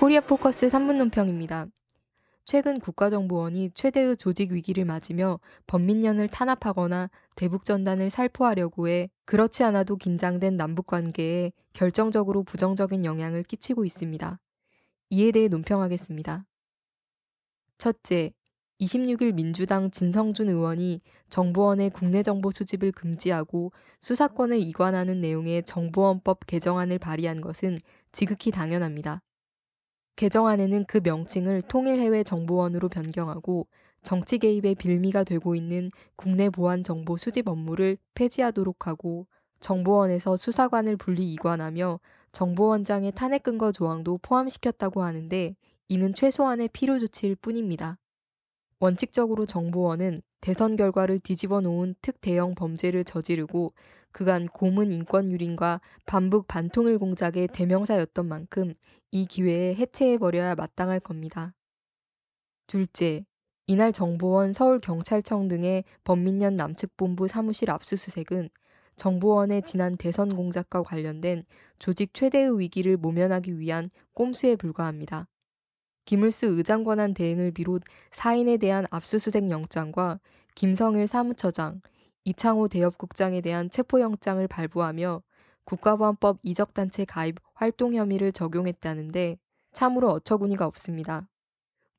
코리아 포커스 3분 논평입니다. 최근 국가정보원이 최대의 조직 위기를 맞으며 범민련을 탄압하거나 대북전단을 살포하려고 해 그렇지 않아도 긴장된 남북관계에 결정적으로 부정적인 영향을 끼치고 있습니다. 이에 대해 논평하겠습니다. 첫째, 26일 민주당 진성준 의원이 정보원의 국내 정보 수집을 금지하고 수사권을 이관하는 내용의 정보원법 개정안을 발의한 것은 지극히 당연합니다. 개정안에는 그 명칭을 통일해외정보원으로 변경하고 정치 개입의 빌미가 되고 있는 국내 보안 정보 수집 업무를 폐지하도록 하고 정보원에서 수사관을 분리 이관하며 정보원장의 탄핵 근거 조항도 포함시켰다고 하는데 이는 최소한의 필요 조치일 뿐입니다. 원칙적으로 정보원은 대선 결과를 뒤집어 놓은 특대형 범죄를 저지르고 그간 고문 인권 유린과 반북 반통일 공작의 대명사였던 만큼 이 기회에 해체해버려야 마땅할 겁니다. 둘째, 이날 정보원 서울경찰청 등의 범민련 남측본부 사무실 압수수색은 정보원의 지난 대선 공작과 관련된 조직 최대의 위기를 모면하기 위한 꼼수에 불과합니다. 김을수 의장 권한 대행을 비롯 사인에 대한 압수수색 영장과 김성일 사무처장, 이창호 대협국장에 대한 체포영장을 발부하며 국가보안법 이적단체 가입 활동 혐의를 적용했다는데 참으로 어처구니가 없습니다.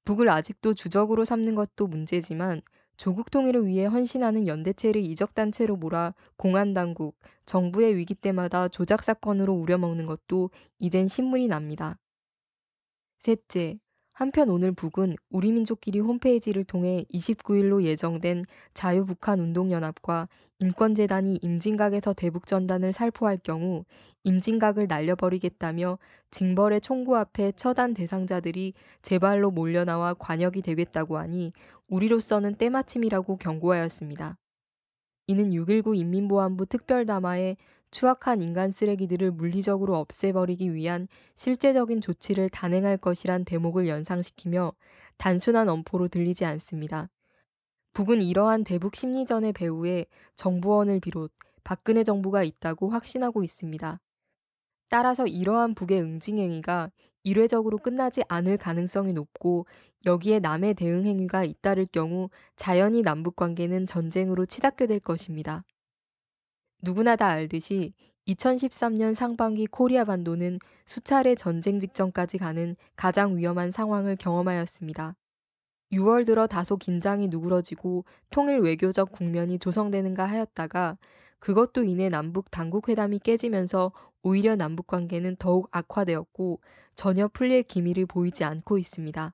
북을 아직도 주적으로 삼는 것도 문제지만 조국 통일을 위해 헌신하는 연대체를 이적단체로 몰아 공안당국, 정부의 위기 때마다 조작 사건으로 우려먹는 것도 이젠 신문이 납니다. 셋째, 한편 오늘 북은 우리 민족끼리 홈페이지를 통해 29일로 예정된 자유북한 운동연합과 인권재단이 임진각에서 대북전단을 살포할 경우 임진각을 날려버리겠다며 징벌의 총구 앞에 처단 대상자들이 제발로 몰려나와 관역이 되겠다고 하니 우리로서는 때마침이라고 경고하였습니다. 이는 6.19 인민보안부 특별담화에 추악한 인간 쓰레기들을 물리적으로 없애버리기 위한 실제적인 조치를 단행할 것이란 대목을 연상시키며 단순한 엄포로 들리지 않습니다. 북은 이러한 대북 심리전의 배후에 정보원을 비롯 박근혜 정부가 있다고 확신하고 있습니다. 따라서 이러한 북의 응징행위가 일회적으로 끝나지 않을 가능성이 높고 여기에 남의 대응 행위가 잇따를 경우 자연히 남북 관계는 전쟁으로 치닫게 될 것입니다. 누구나 다 알듯이 2013년 상반기 코리아 반도는 수차례 전쟁 직전까지 가는 가장 위험한 상황을 경험하였습니다. 6월 들어 다소 긴장이 누그러지고 통일 외교적 국면이 조성되는가 하였다가 그것도 인해 남북 당국 회담이 깨지면서 오히려 남북 관계는 더욱 악화되었고 전혀 풀릴 기미를 보이지 않고 있습니다.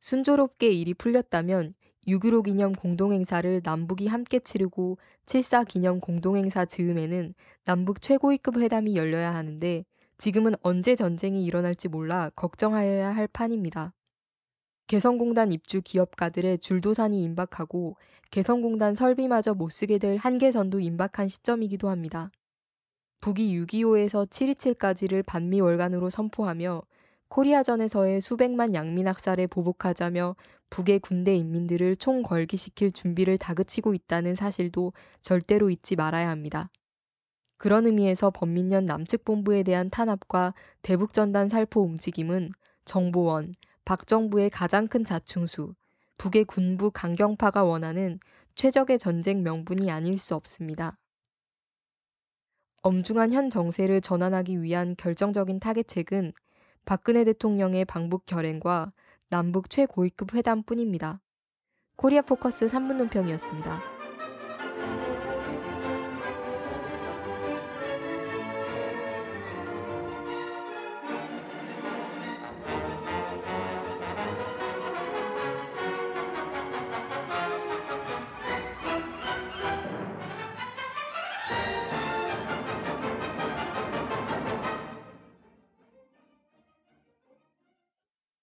순조롭게 일이 풀렸다면 6.15 기념 공동행사를 남북이 함께 치르고 7.4 기념 공동행사 즈음에는 남북 최고위급 회담이 열려야 하는데 지금은 언제 전쟁이 일어날지 몰라 걱정하여야 할 판입니다. 개성공단 입주 기업가들의 줄도산이 임박하고 개성공단 설비마저 못 쓰게 될 한계선도 임박한 시점이기도 합니다. 북이 6.25에서 7.27까지를 반미 월간으로 선포하며 코리아전에서의 수백만 양민 학살에 보복하자며 북의 군대 인민들을 총걸기시킬 준비를 다그치고 있다는 사실도 절대로 잊지 말아야 합니다. 그런 의미에서 범민련 남측 본부에 대한 탄압과 대북전단 살포 움직임은 정보원, 박 정부의 가장 큰 자충수, 북의 군부 강경파가 원하는 최적의 전쟁 명분이 아닐 수 없습니다. 엄중한 현 정세를 전환하기 위한 결정적인 타겟책은 박근혜 대통령의 방북 결행과 남북 최고위급 회담뿐입니다. 코리아 포커스 3분 논평이었습니다.